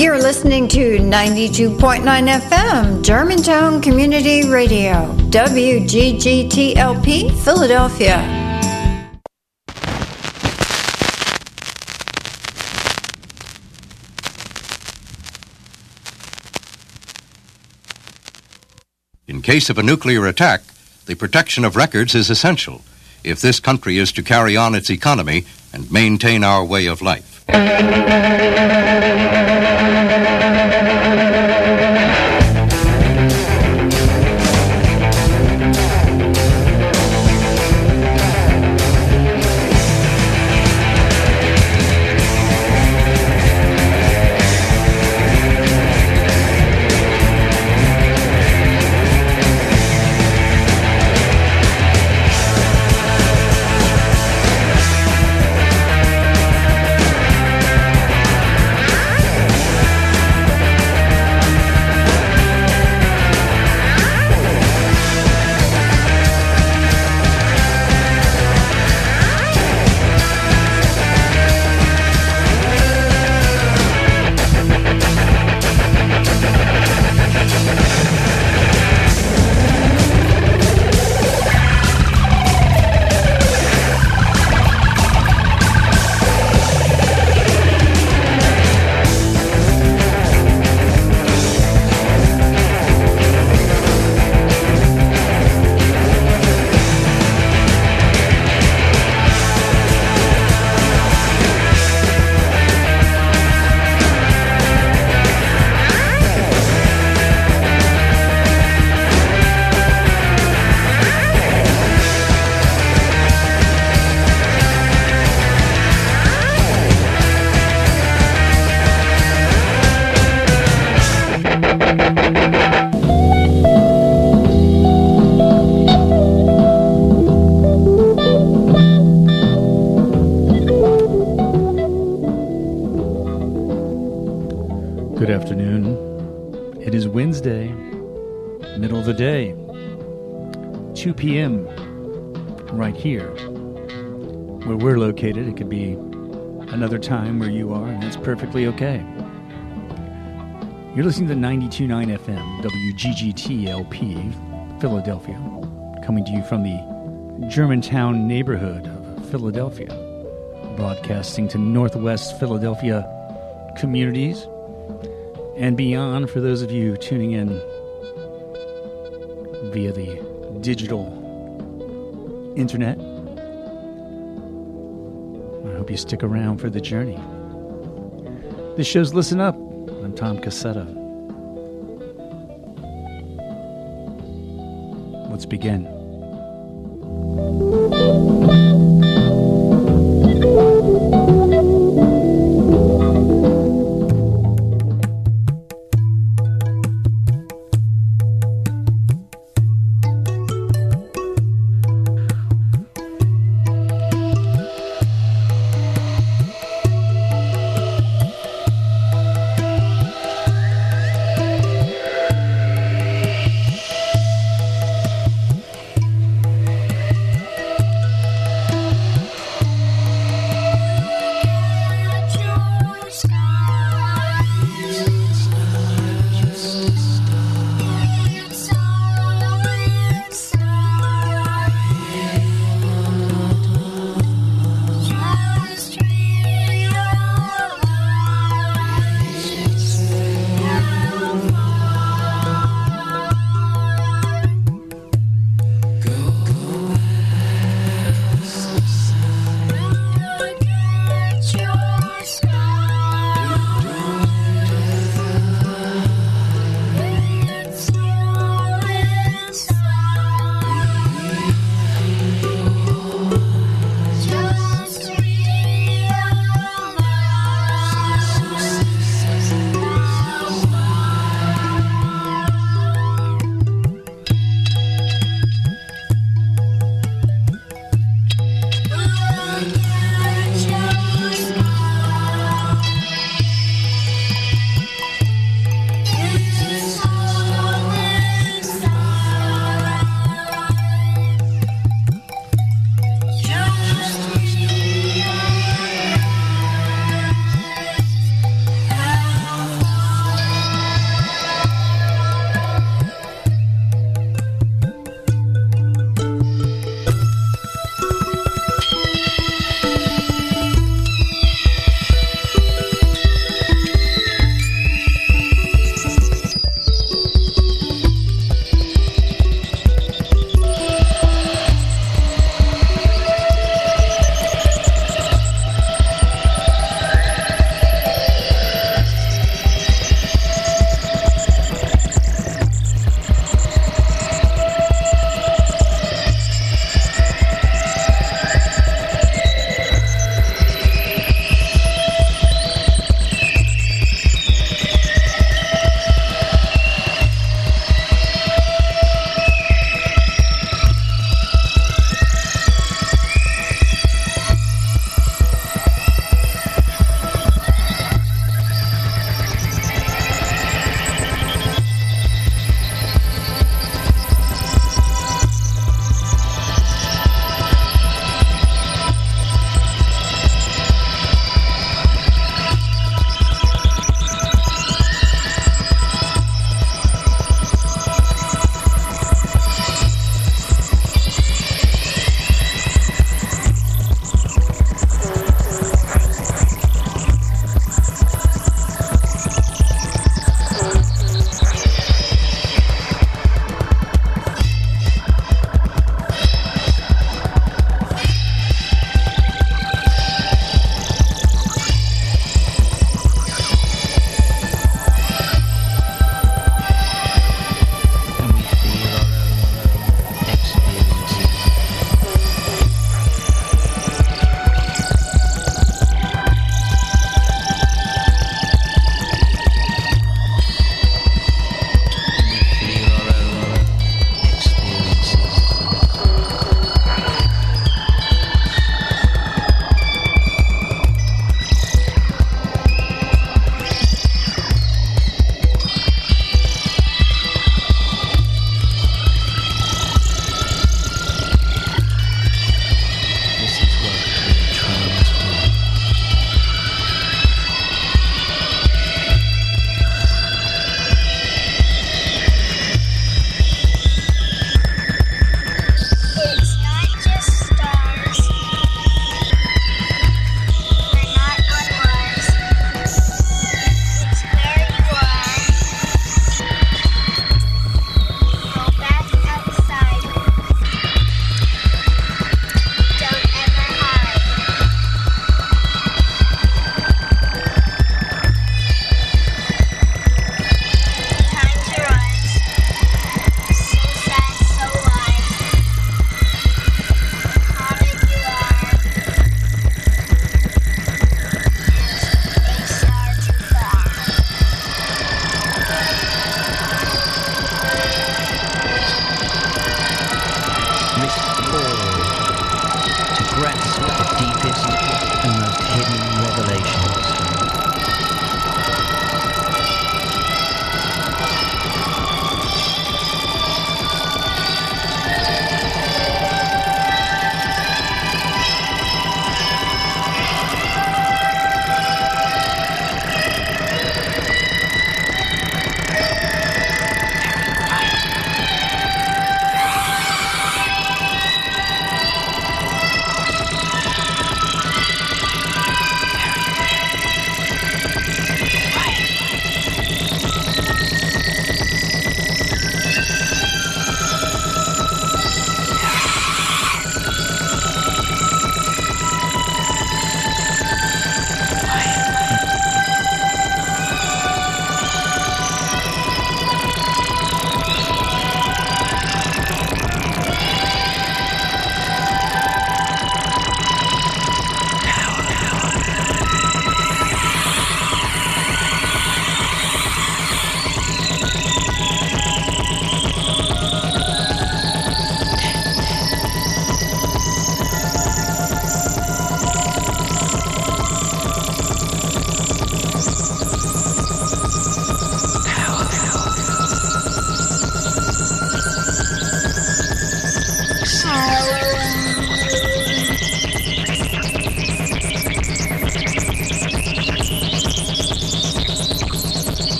You're listening to 92.9 FM, Germantown Community Radio, WGGTLP, Philadelphia. In case of a nuclear attack, the protection of records is essential if this country is to carry on its economy and maintain our way of life. Good perfectly okay. You're listening to 92.9 FM, WGGTLP, Philadelphia, coming to you from the Germantown neighborhood of Philadelphia, broadcasting to Northwest Philadelphia communities and beyond for those of you tuning in via the digital internet. I hope you stick around for the journey. This show's Listen Up. I'm Tom Cassetta. Let's begin.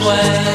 Jaco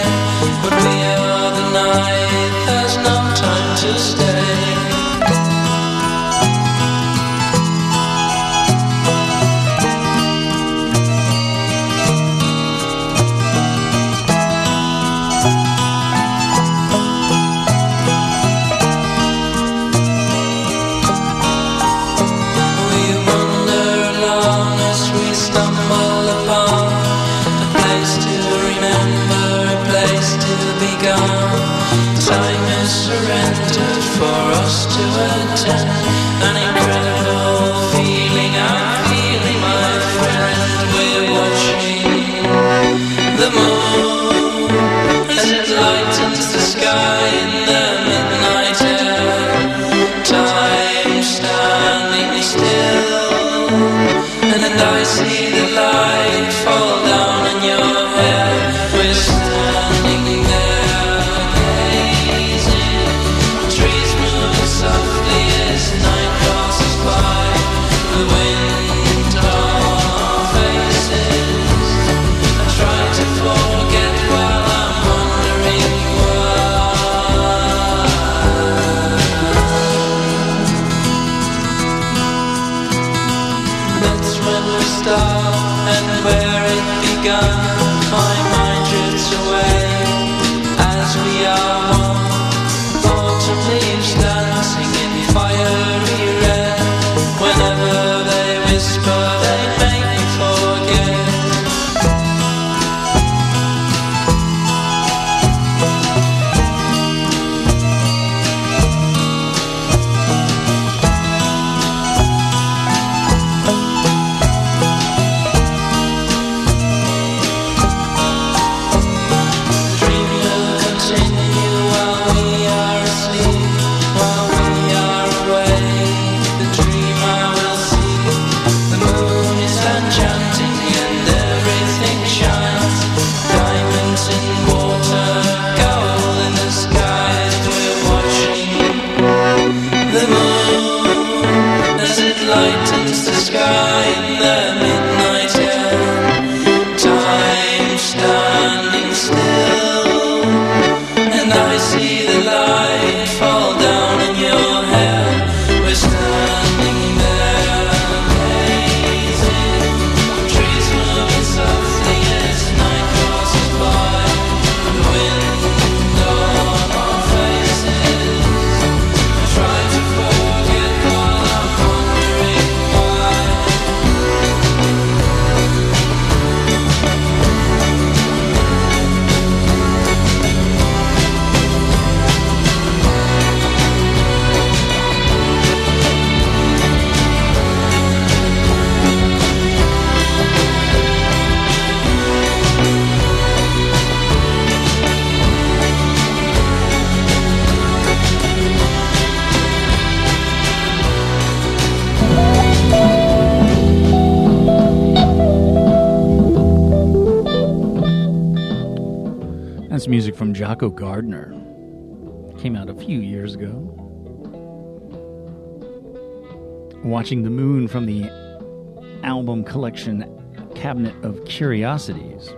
collection Cabinet of Curiosities.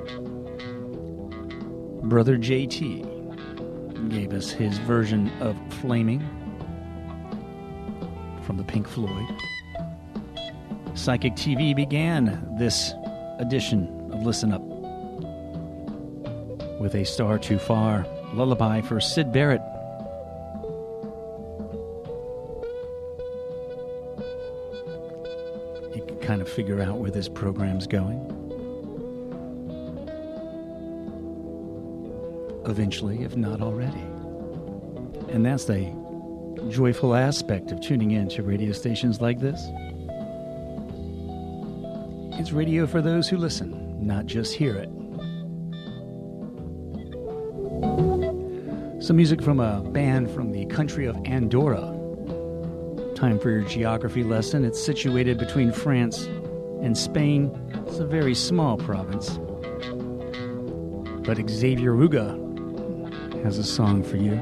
Brother JT gave us his version of Flaming from the Pink Floyd. Psychic TV began this edition of Listen Up with a star too far. Lullaby for Syd Barrett. Kind of figure out where this program's going. Eventually, if not already. And that's the joyful aspect of tuning in to radio stations like this. It's radio for those who listen, not just hear it. Some music from a band from the country of Andorra. Time for your geography lesson. It's situated between France and Spain. It's a very small province. But Xavier Ruga has a song for you.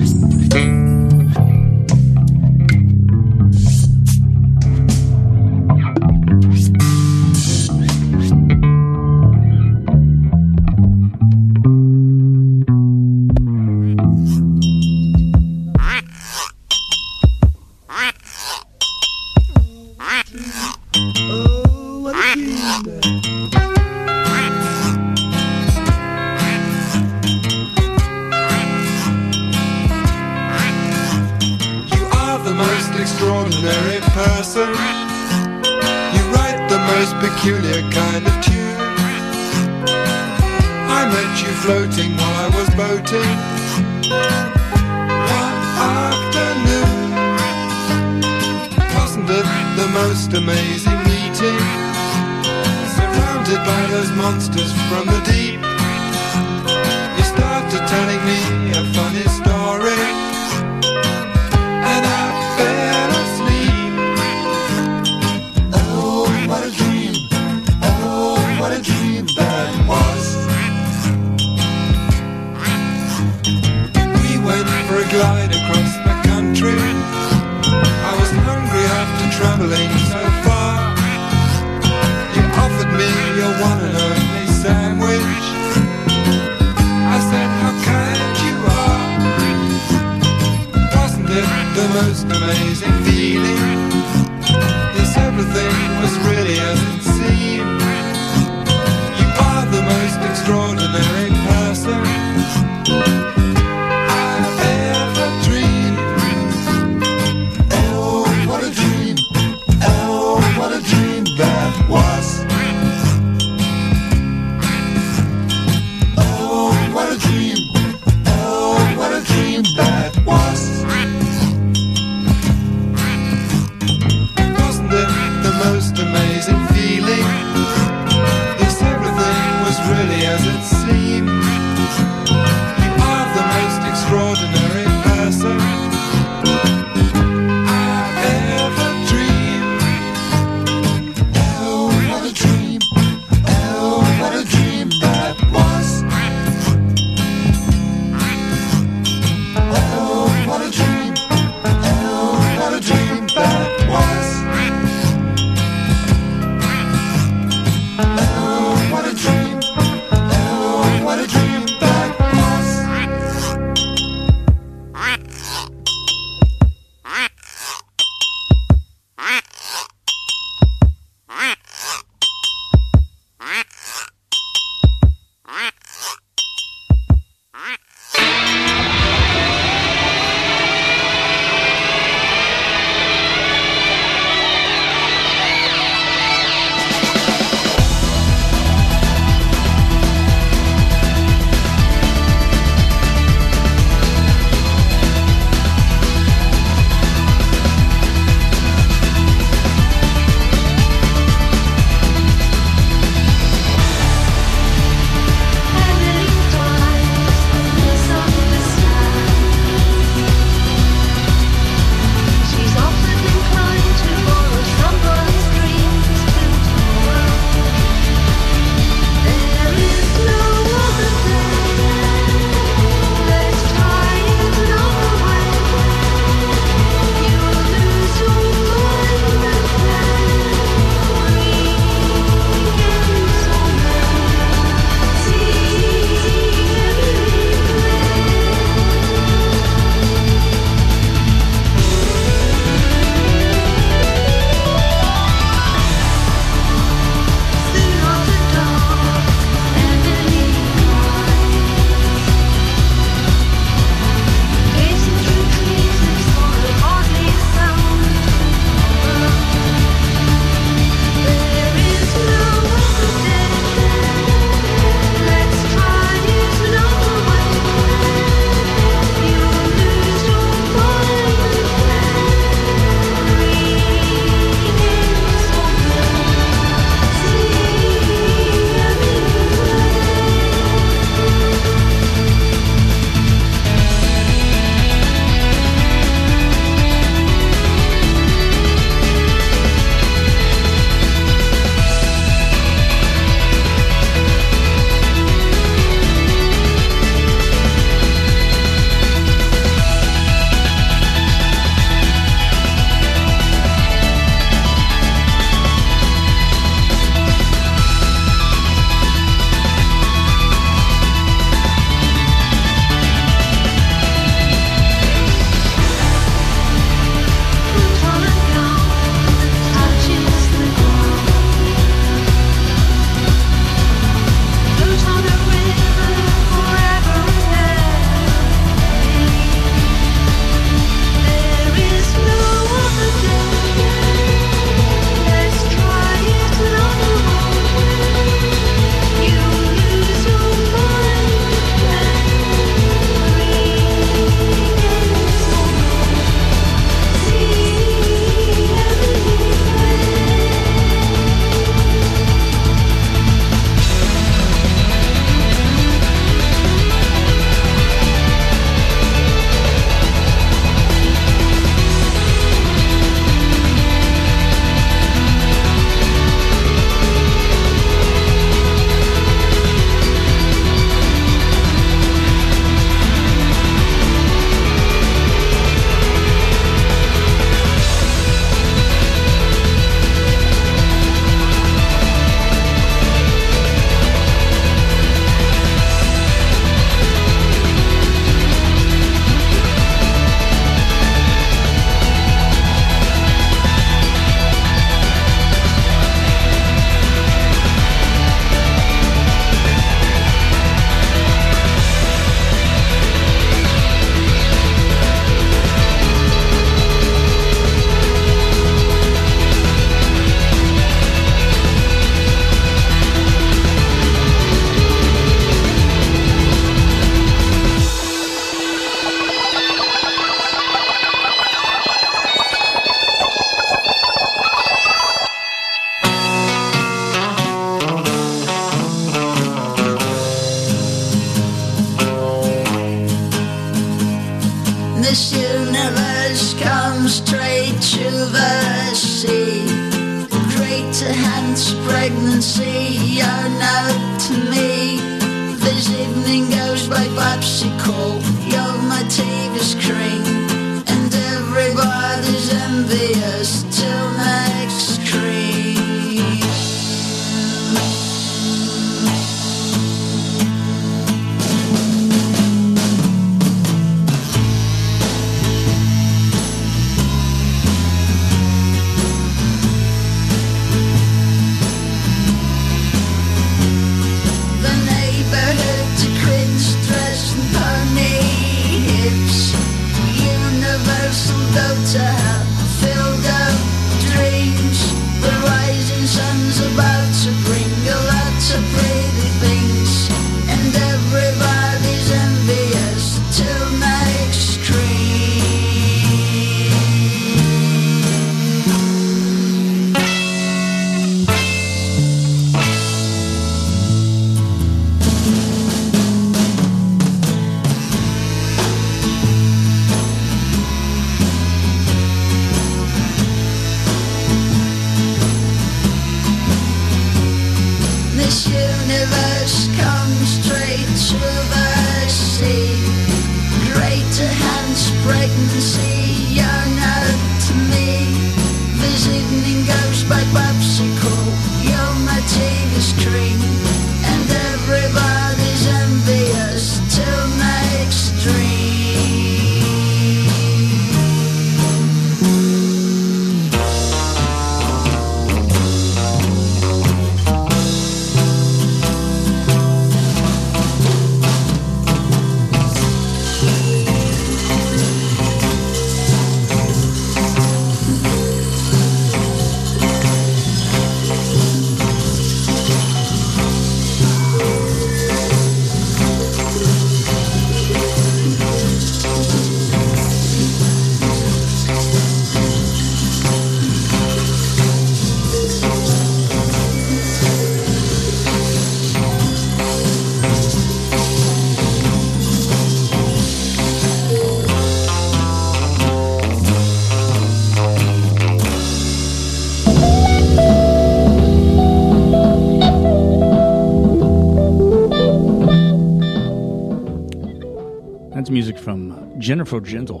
Jennifer Gentle,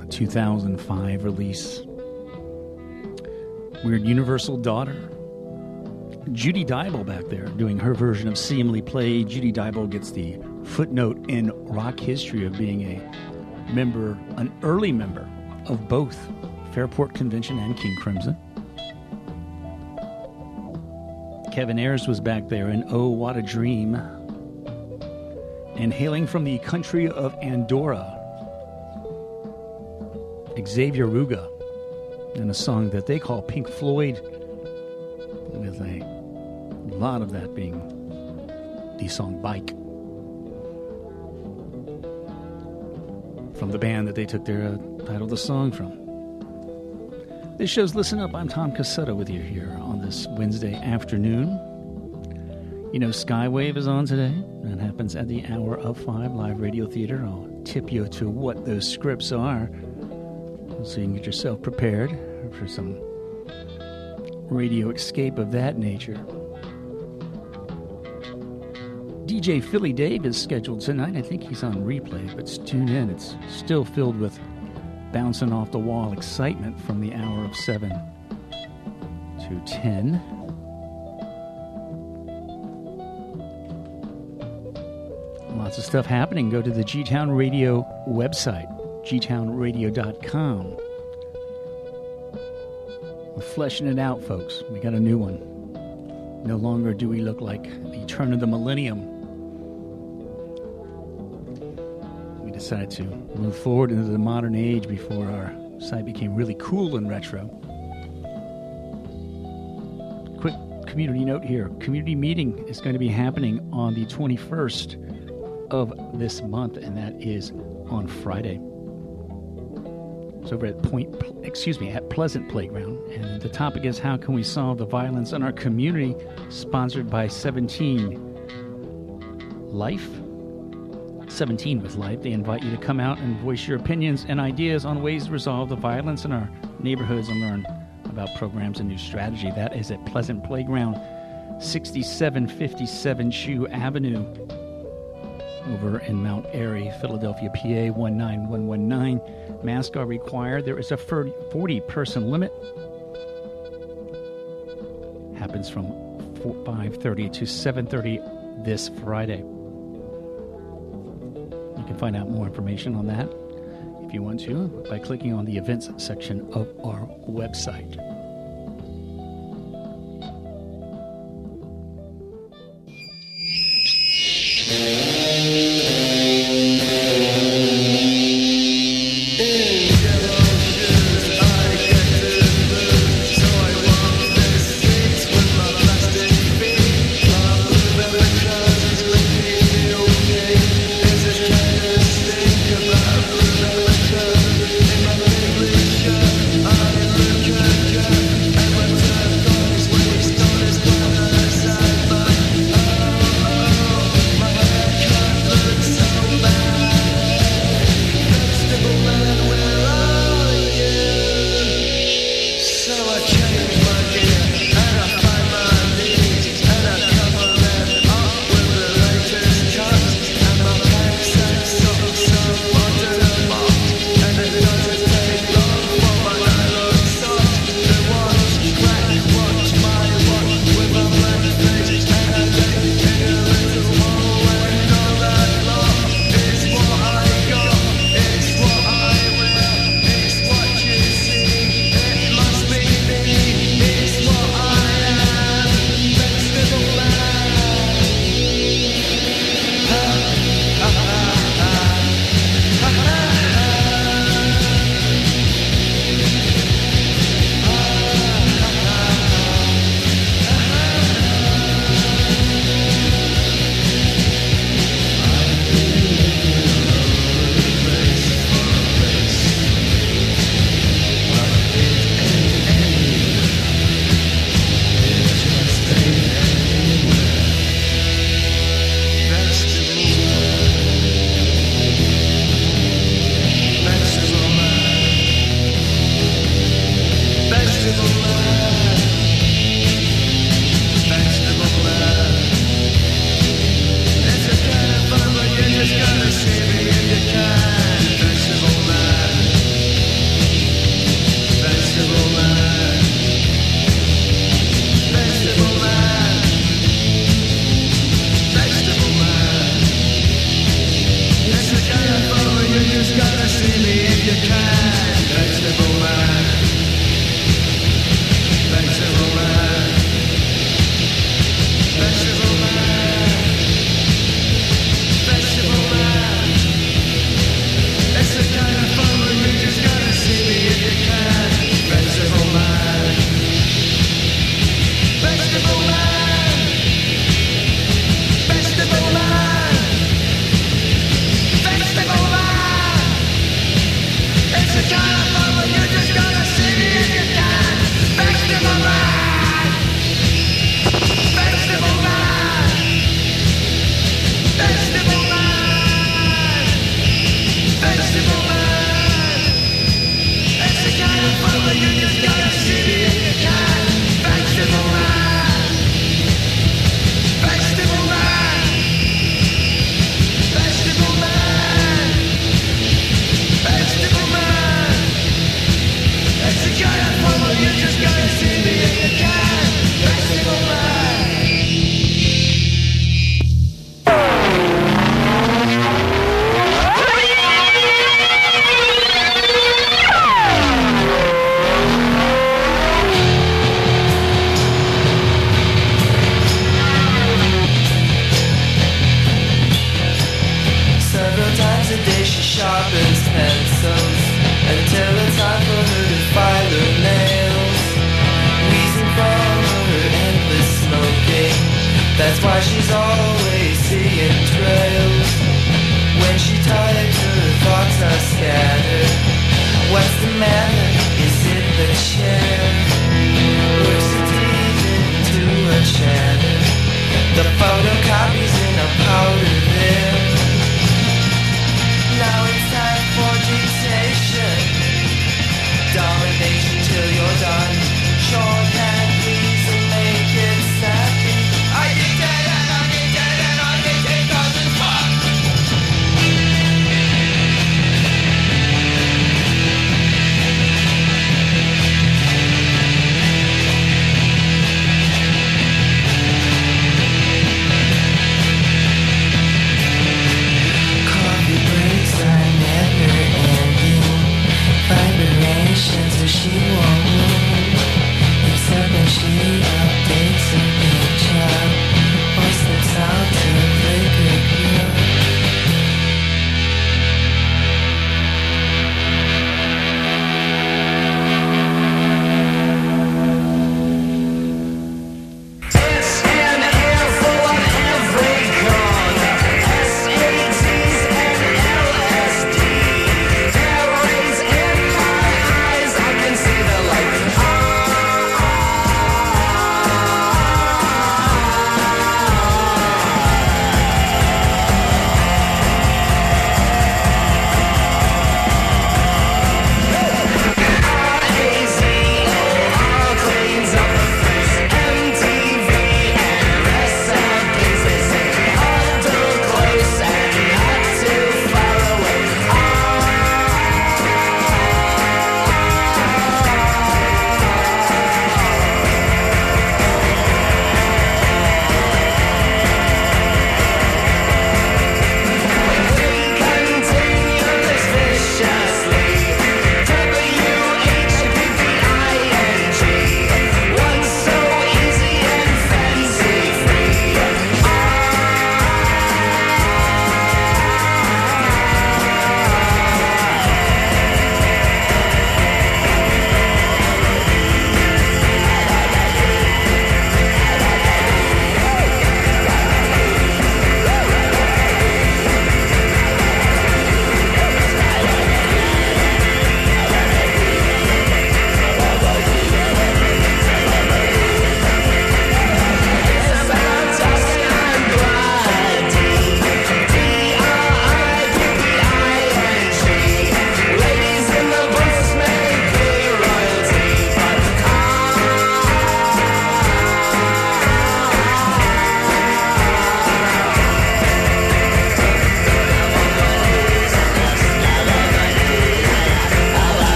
a 2005 release. Weird Universal Daughter. Judy Dyble back there doing her version of See Emily Play. Judy Dyble gets the footnote in rock history of being a member, an early member of both Fairport Convention and King Crimson. Kevin Ayers was back there in Oh What a Dream. And hailing from the country of Andorra, Xavier Ruga, and a song that they call Pink Floyd, with a lot of that being the song Bike. From the band that they took their uh, title the song from. This show's Listen Up. I'm Tom Cassetto with you here on this Wednesday afternoon. You know, Skywave is on today. That happens at the hour of five, live radio theater. I'll tip you to what those scripts are so you can get yourself prepared for some radio escape of that nature. DJ Philly Dave is scheduled tonight. I think he's on replay, but tune in. It's still filled with bouncing off the wall excitement from the hour of 7 to 10. Lots of stuff happening. Go to the G Town Radio website, gtownradio.com. We're fleshing it out, folks. We got a new one. No longer do we look like the turn of the millennium. We decided to move forward into the modern age before our site became really cool and retro. Quick community note here community meeting is going to be happening on the 21st of this month, and that is on Friday. It's over at Point, excuse me, at Pleasant Playground. And the topic is how can we solve the violence in our community, sponsored by 17 Life. 17 with Life. They invite you to come out and voice your opinions and ideas on ways to resolve the violence in our neighborhoods and learn about programs and new strategy. That is at Pleasant Playground, 6757 Chew Avenue, over in Mount Airy, Philadelphia, PA 19119. Masks are required. There is a 40 person limit. Happens from 5:30 to 7:30 this Friday. You can find out more information on that if you want to by clicking on the events section of our website.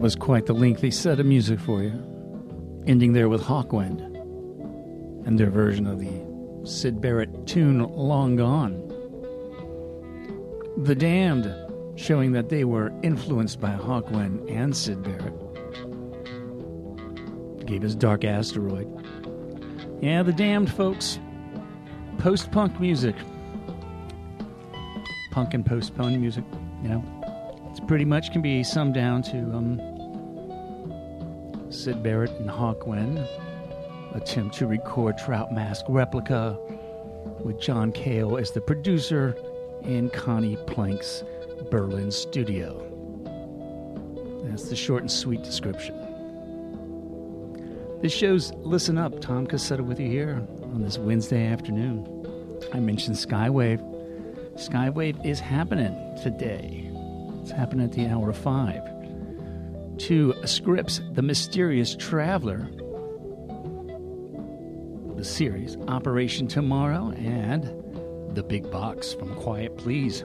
That was quite the lengthy set of music for you. Ending there with Hawkwind and their version of the Syd Barrett tune Long Gone. The Damned, showing that they were influenced by Hawkwind and Syd Barrett, gave us Dark Asteroid. Yeah, The Damned, folks. Post punk music. Punk and post punk music, you know. It's pretty much can be summed down to um, Syd Barrett and Hawkwind attempt to record Trout Mask Replica with John Cale as the producer in Conny Plank's Berlin studio. That's the short and sweet description. This show's Listen Up. Tom Cassetta with you here on this Wednesday afternoon. I mentioned Skywave. Skywave is happening today. It's happening at the hour of five. To Scripps, The Mysterious Traveler, the series Operation Tomorrow, and The Big Box from Quiet Please.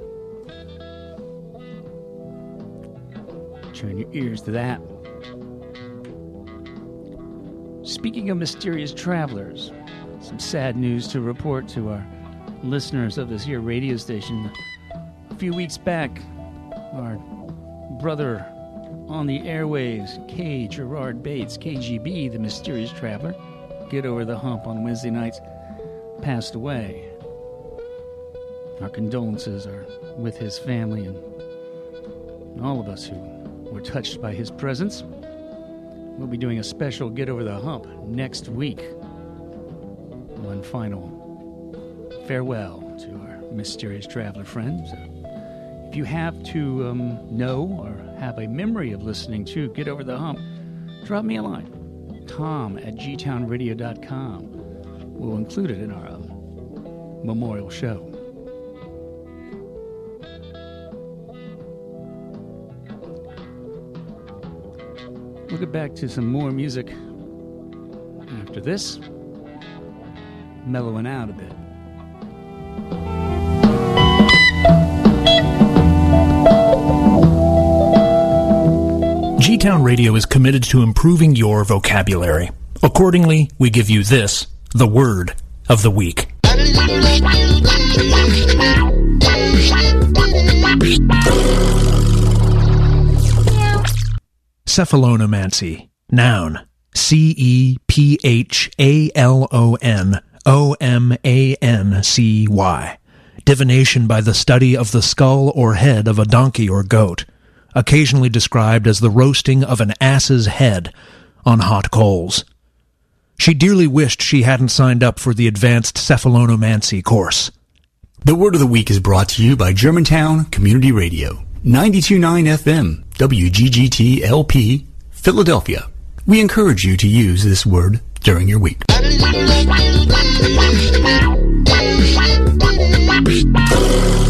Turn your ears to that. Speaking of mysterious travelers, some sad news to report to our listeners of this here radio station. A few weeks back, our brother on the airwaves, K. Gerard Bates, KGB, the mysterious traveler, get over the hump on Wednesday nights, passed away. Our condolences are with his family and all of us who were touched by his presence. We'll be doing a special Get Over the Hump next week. One final farewell to our mysterious traveler friends. If you have to um, know or have a memory of listening to Get Over the Hump, drop me a line. Tom at gtownradio.com. We'll include it in our um, memorial show. We'll get back to some more music after this, mellowing out a bit. Town Radio is committed to improving your vocabulary. Accordingly, we give you this, the word of the week. Cephalonomancy. Noun. C E P H A L O N O M A N C Y. Divination by the study of the skull or head of a donkey or goat, occasionally described as the roasting of an ass's head on hot coals. She dearly wished she hadn't signed up for the advanced cephalonomancy course. The word of the week is brought to you by Germantown Community Radio, 929 FM, WGGT LP, Philadelphia. We encourage you to use this word during your week.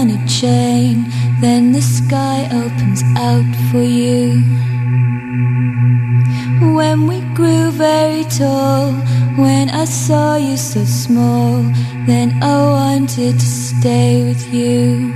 on a chain, then the sky opens out for you. When we grew very tall, when I saw you so small, then I wanted to stay with you.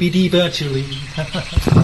EBD virtually.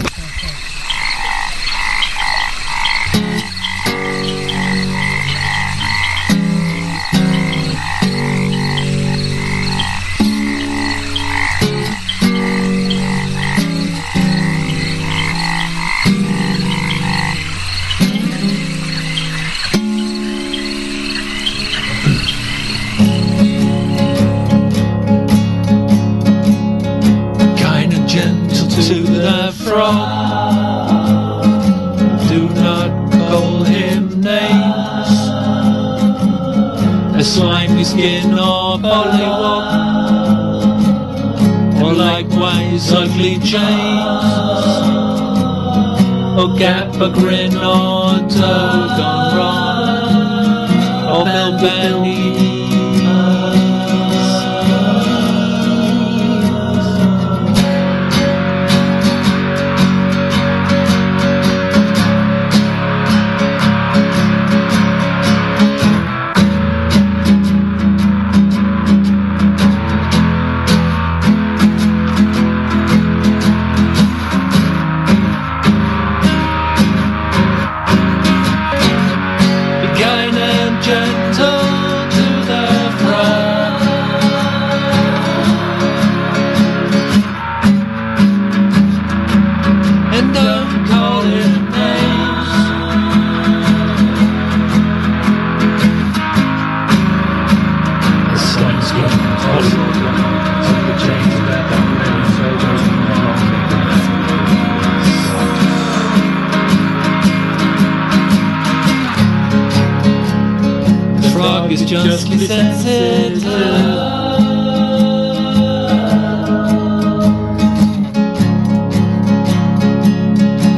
Frog is just sensitive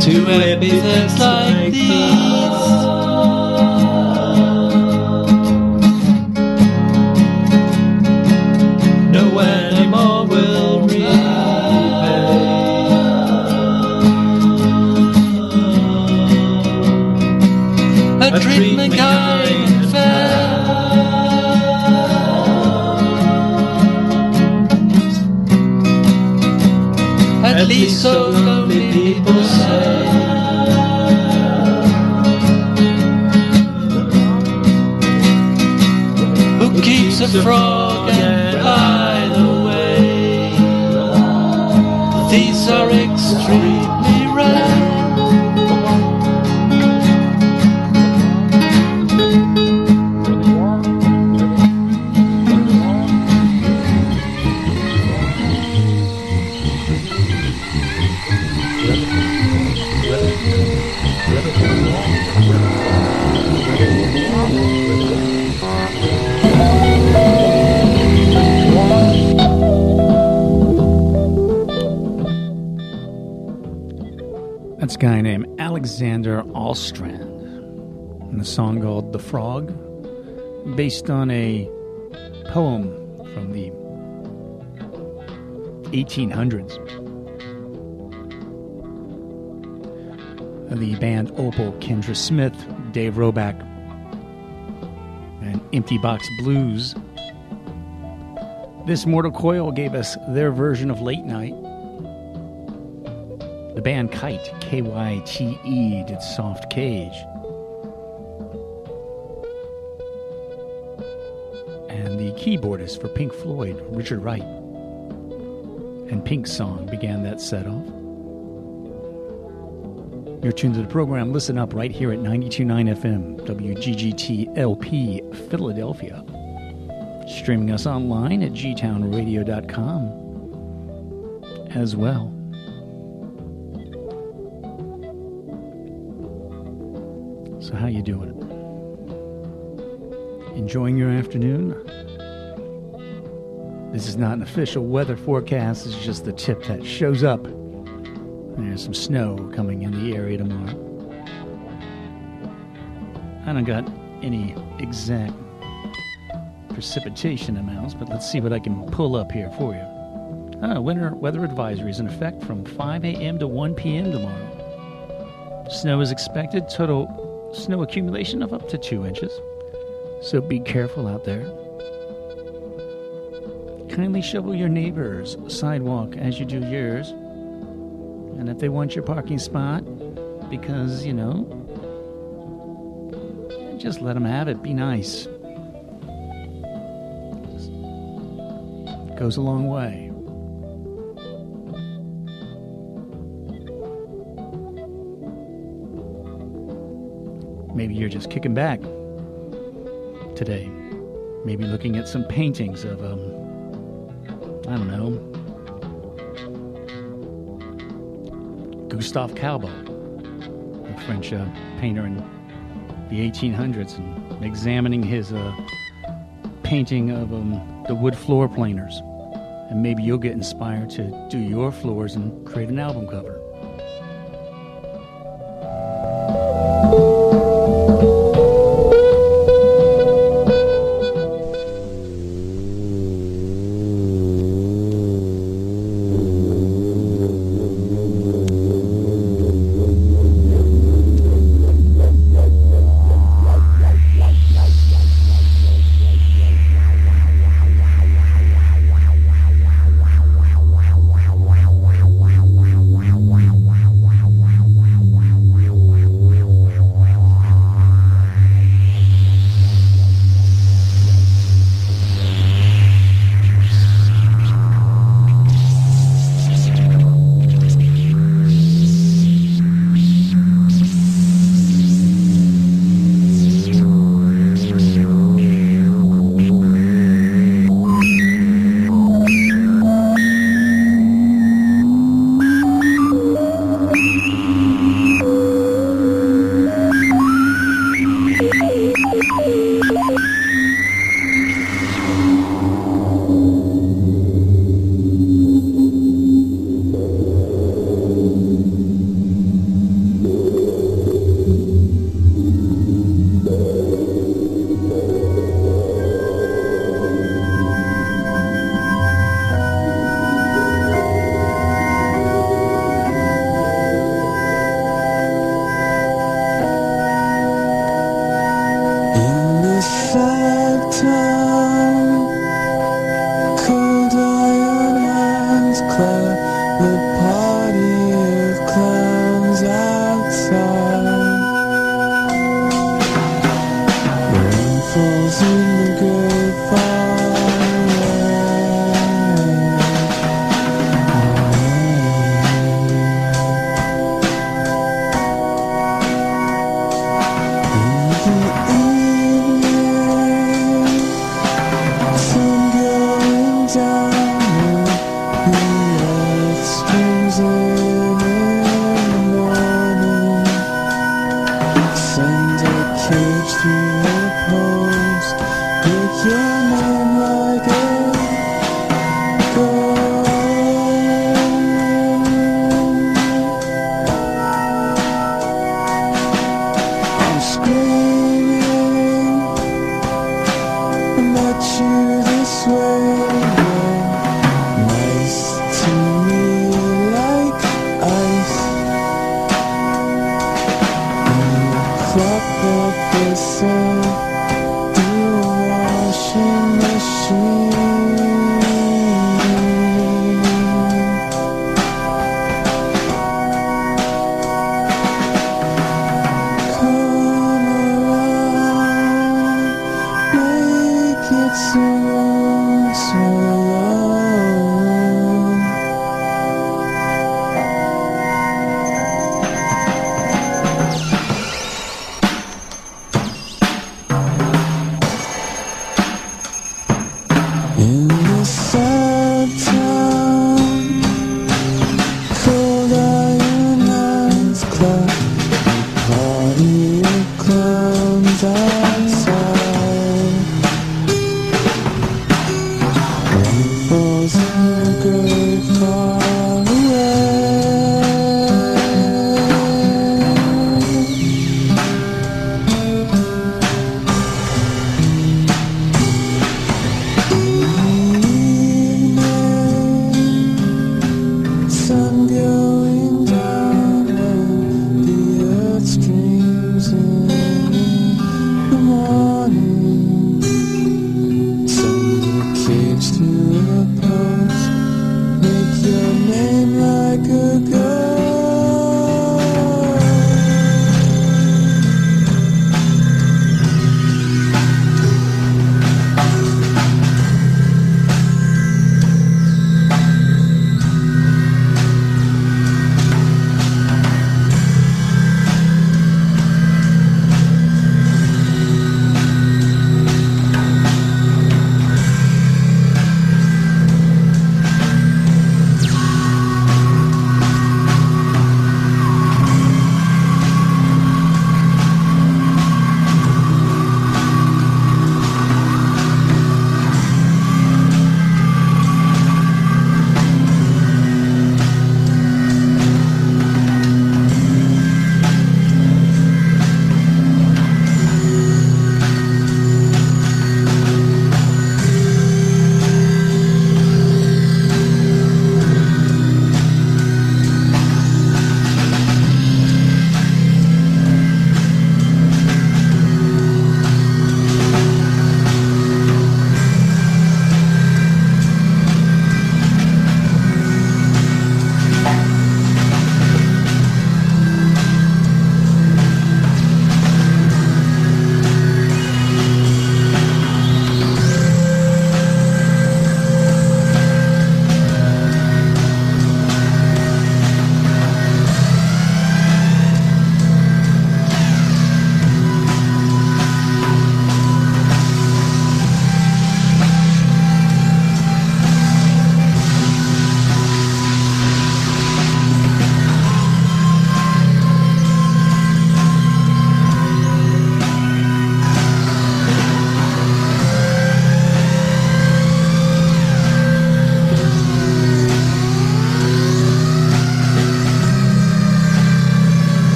to epithets like these. So lonely people say. Who keeps a frog and by the way? These are extremely rare. Guy named Alexander Allstrand. And the song called The Frog, based on a poem from the 1800s. The band Opal, Kendra Smith, Dave Roback, and Empty Box Blues. This Mortal Coil gave us their version of Late Night. The band Kyte, K Y T E, did Soft Cage. And the keyboardist for Pink Floyd, Richard Wright, and Pink's song began that set off. You're tuned to the program Listen Up right here at 92.9 FM, WGGT LP, Philadelphia. Streaming us online at gtownradio.com as well. So how you doing? Enjoying your afternoon? This is not an official weather forecast, it's just the tip that shows up. There's some snow coming in the area tomorrow. I don't got any exact precipitation amounts, but let's see what I can pull up here for you. Ah, winter weather advisory is in effect from 5 a.m. to 1 p.m. tomorrow. Snow is expected. Total snow accumulation of up to two inches. So be careful out there. Kindly shovel your neighbor's sidewalk as you do yours. And if they want your parking spot, because, you know, just let them have it. Be nice. Goes a long way. Maybe you're just kicking back today. Maybe looking at some paintings of, um, I don't know, Gustave Courbet, a French uh, painter in the 1800s, and examining his uh, painting of um, the wood floor planers. And maybe you'll get inspired to do your floors and create an album cover.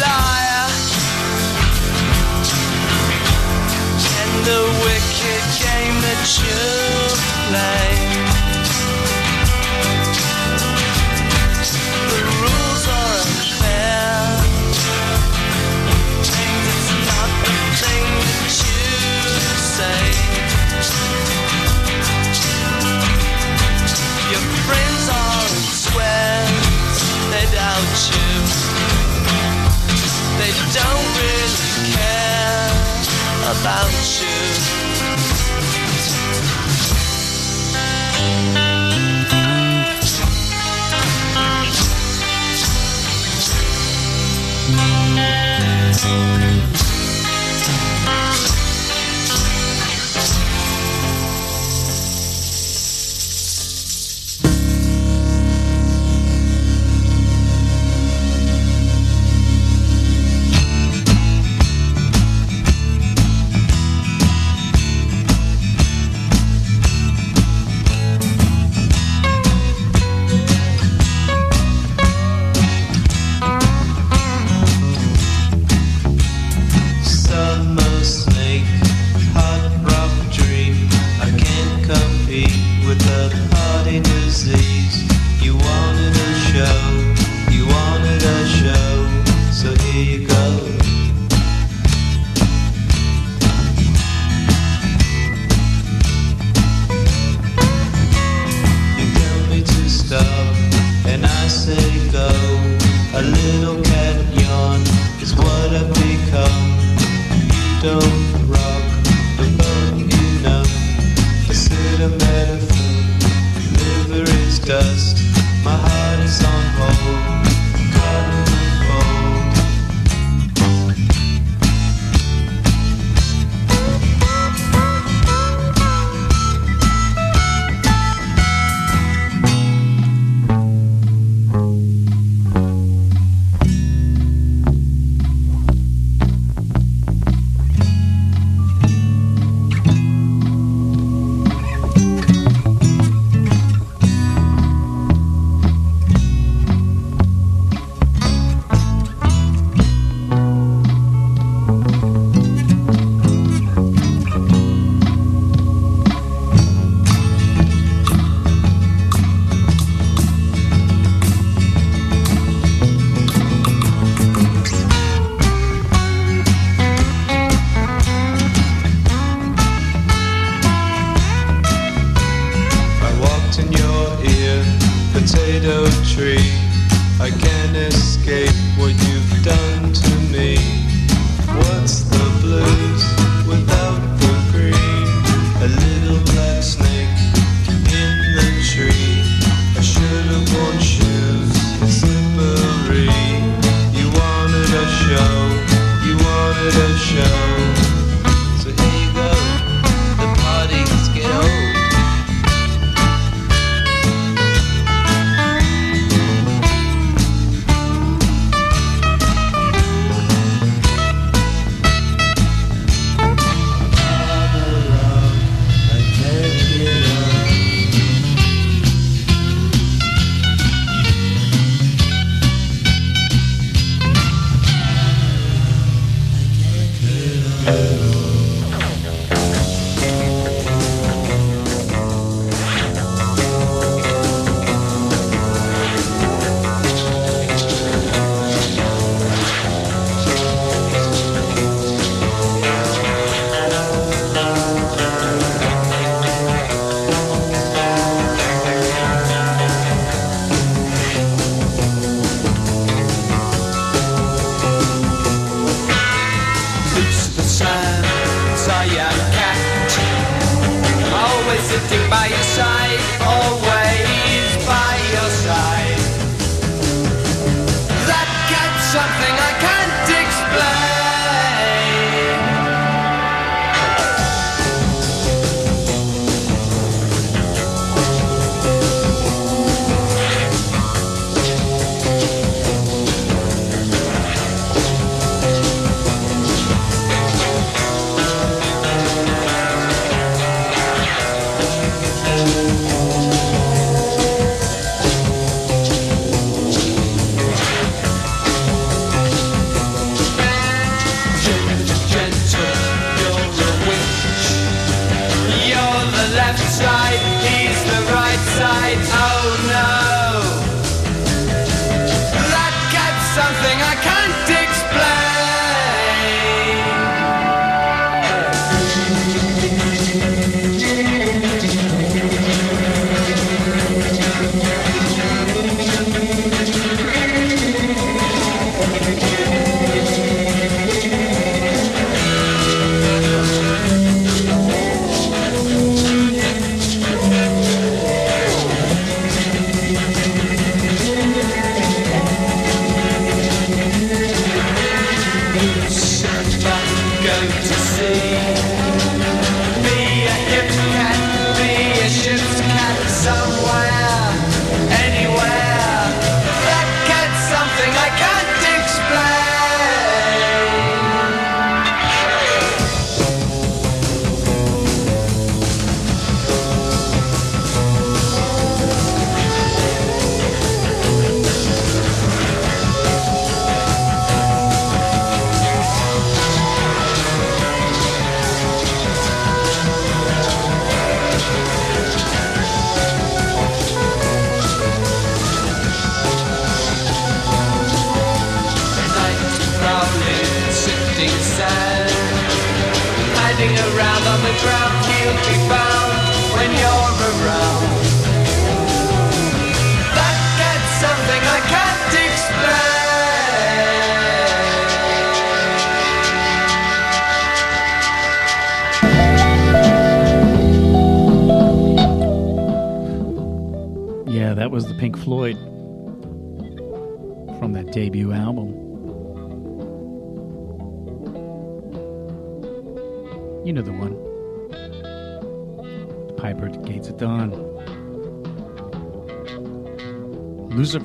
Liar and the wicked game that you play. about you.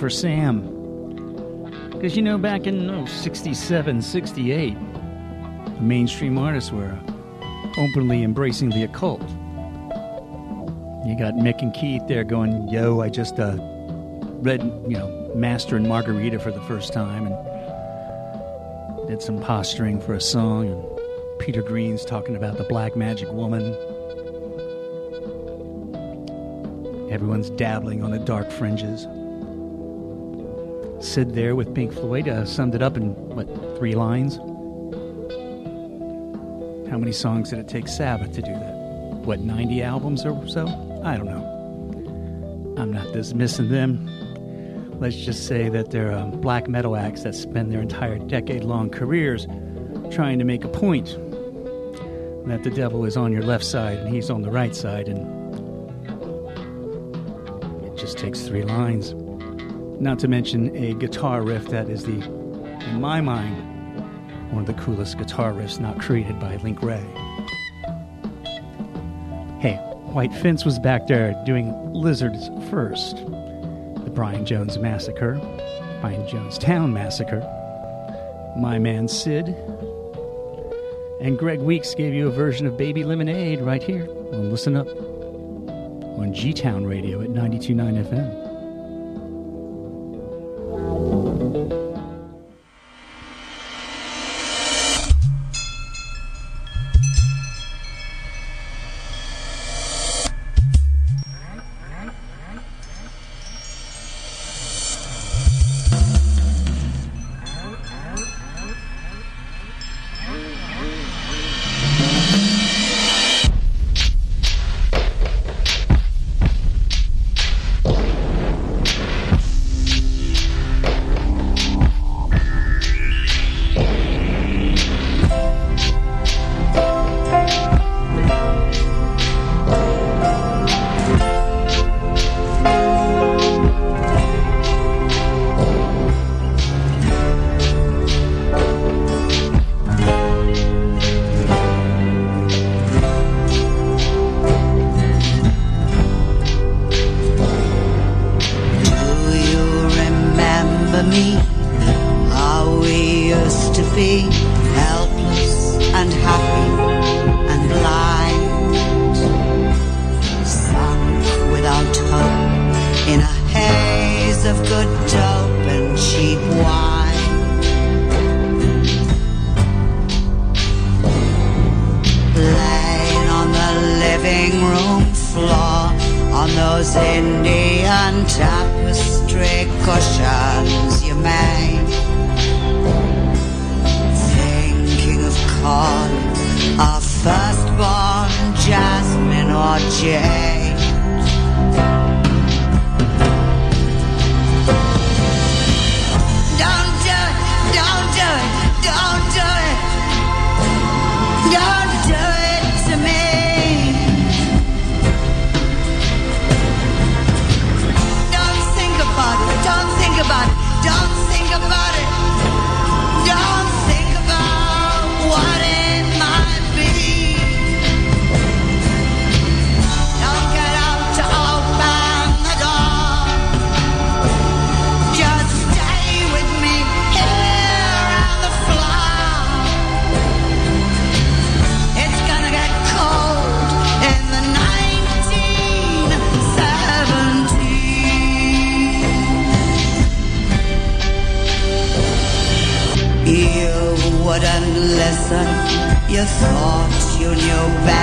Lucifer Sam. Because you know, back in oh, 67, 68, the mainstream artists were openly embracing the occult. You got Mick and Keith there going, "Yo, I just uh, read, you know, Master and Margarita for the first time, and did some posturing for a song." And Peter Green's talking about the Black Magic Woman. Everyone's dabbling on the dark fringes. Syd there with Pink Floyd uh, summed it up in what three lines? How many songs did it take Sabbath to do that? What, 90 albums or so? I don't know. I'm not dismissing them. Let's just say that they're um, black metal acts that spend their entire decade long careers trying to make a point that the devil is on your left side and he's on the right side, and it just takes three lines. Not to mention a guitar riff that is the, in my mind, one of the coolest guitar riffs not created by Link Wray. Hey, White Fence was back there doing Lizards first. The Brian Jones Massacre, Brian Jonestown Massacre, My Man Sid, and Greg Weeks gave you a version of Baby Lemonade right here on Listen Up on G Town Radio at 92.9 FM.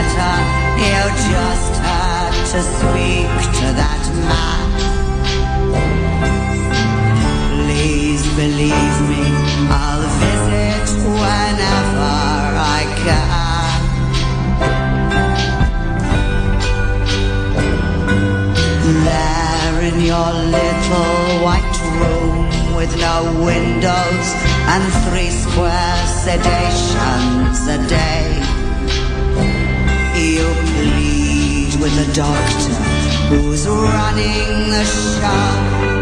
letter. You just had to speak to that man. Please believe me, I'll visit whenever I can. There in your little white room with no windows and three square sedations a day. with the doctor who's running the show.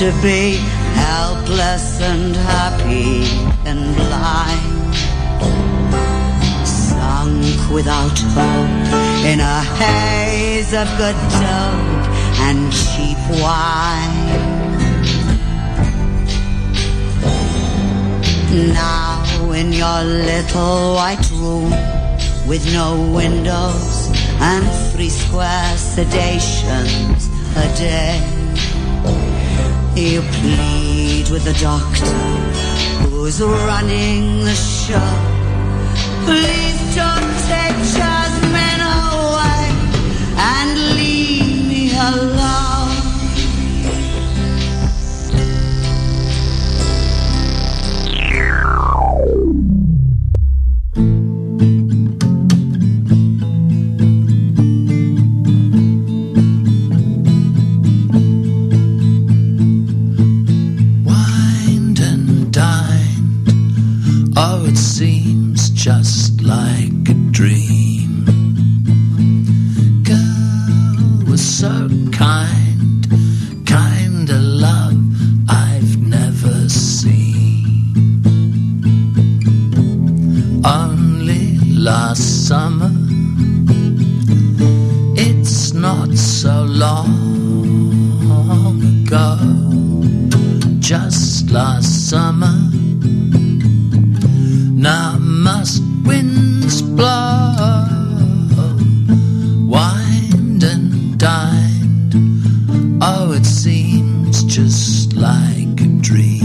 to be helpless and happy and blind. Sunk without hope in a haze of good dope and cheap wine. Now in your little white room with no windows and three square sedations a day you plead with the doctor who's running the show. Please don't take Jasmine away and leave me alone. Oh, it seems just like a dream.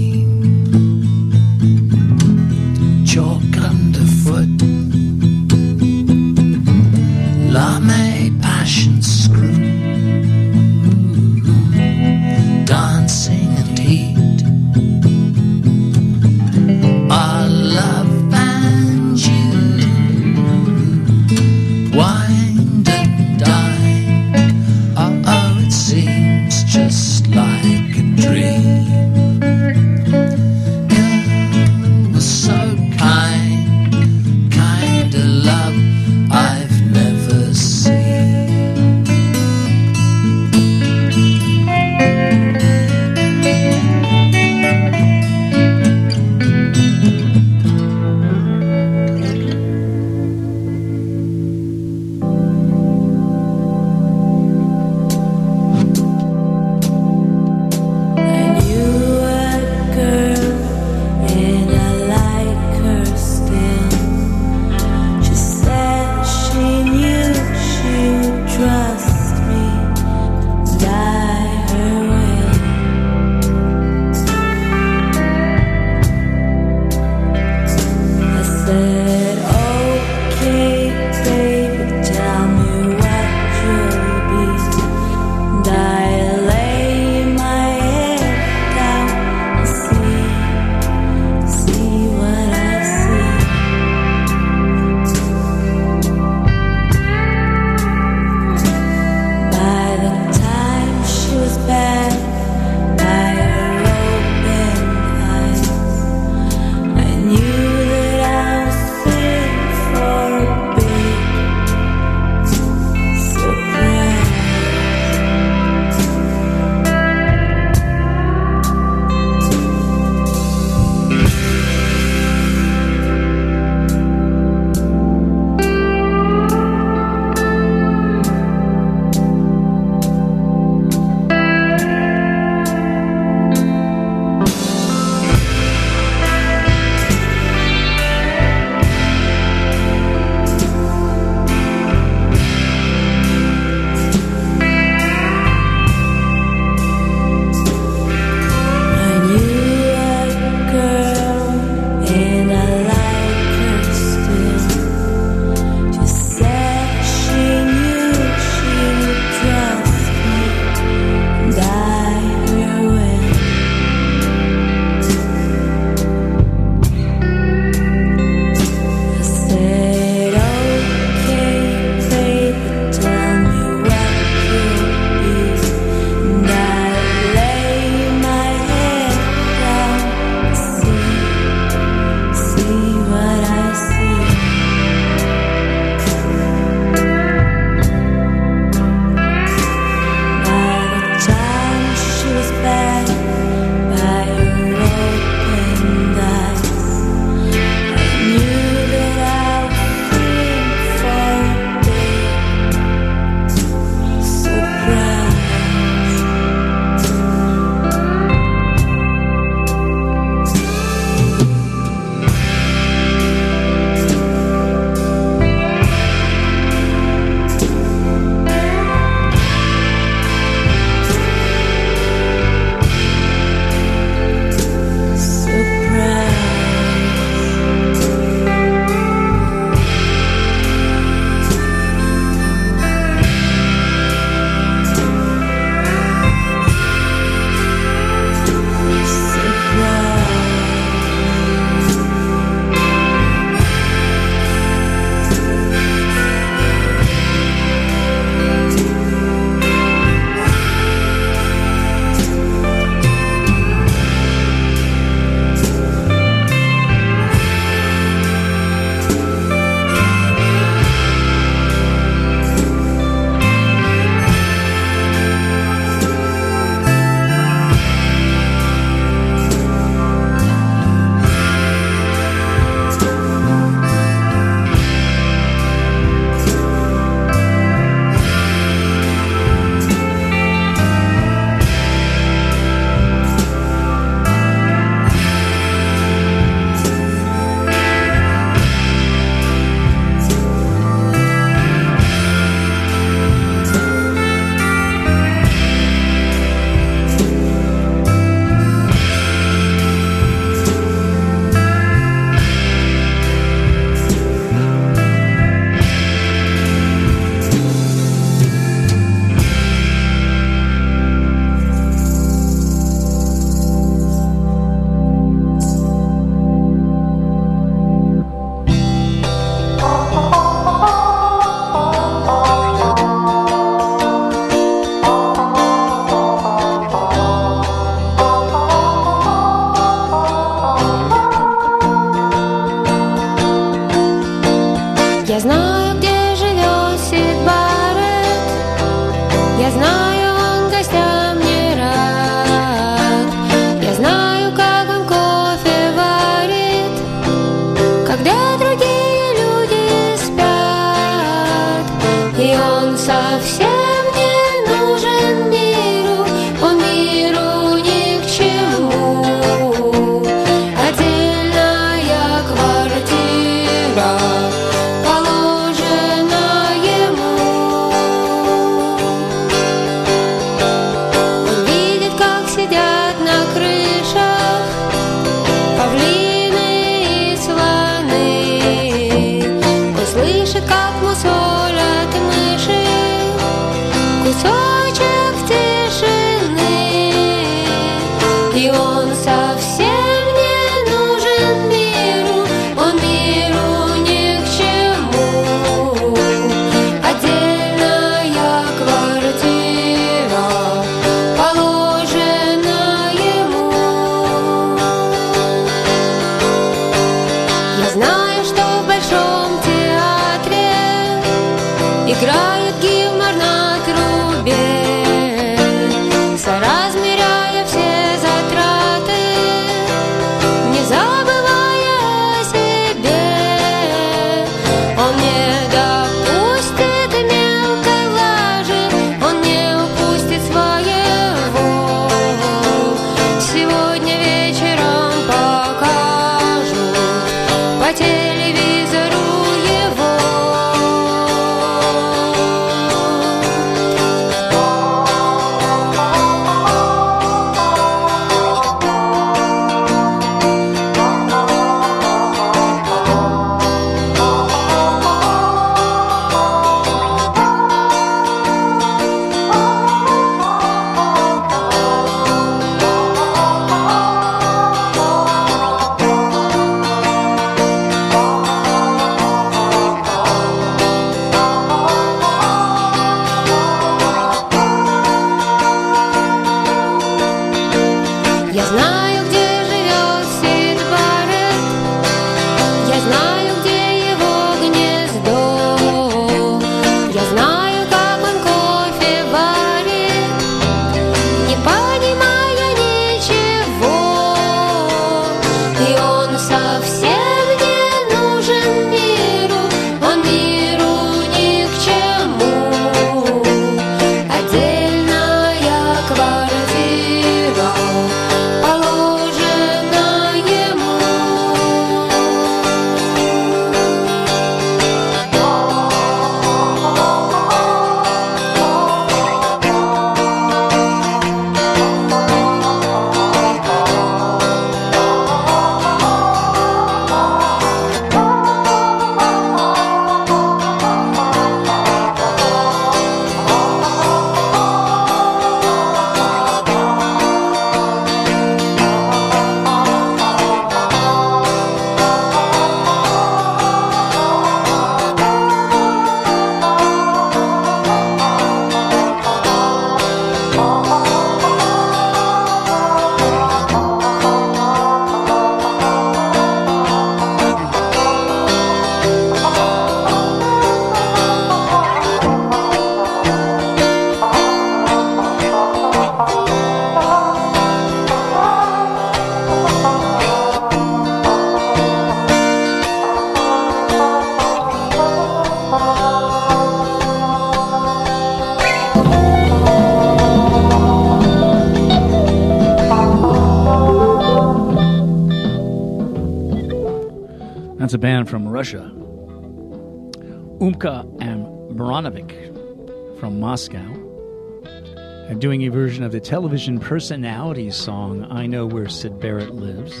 Television personality song I Know Where Syd Barrett Lives.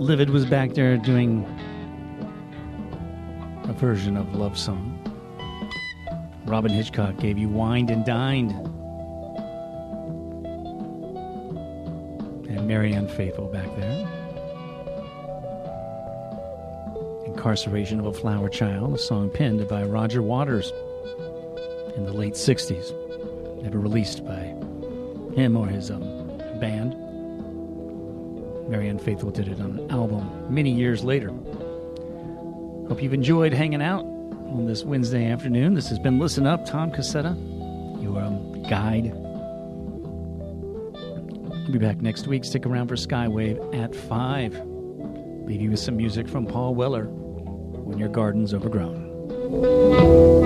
Livid was back there doing a version of Love Song. Robyn Hitchcock gave you Wined and Dined. And Marianne Faithfull back there. Incarceration of a Flower Child, a song penned by Roger Waters in the late 60s. Never released by him or his um, band. Marianne Faithfull did it on an album many years later. Hope you've enjoyed hanging out on this Wednesday afternoon. This has been Listen Up, Tom Cassetta, your um, guide. I'll be back next week. Stick around for Skywave at 5. Leave you with some music from Paul Weller when your garden's overgrown.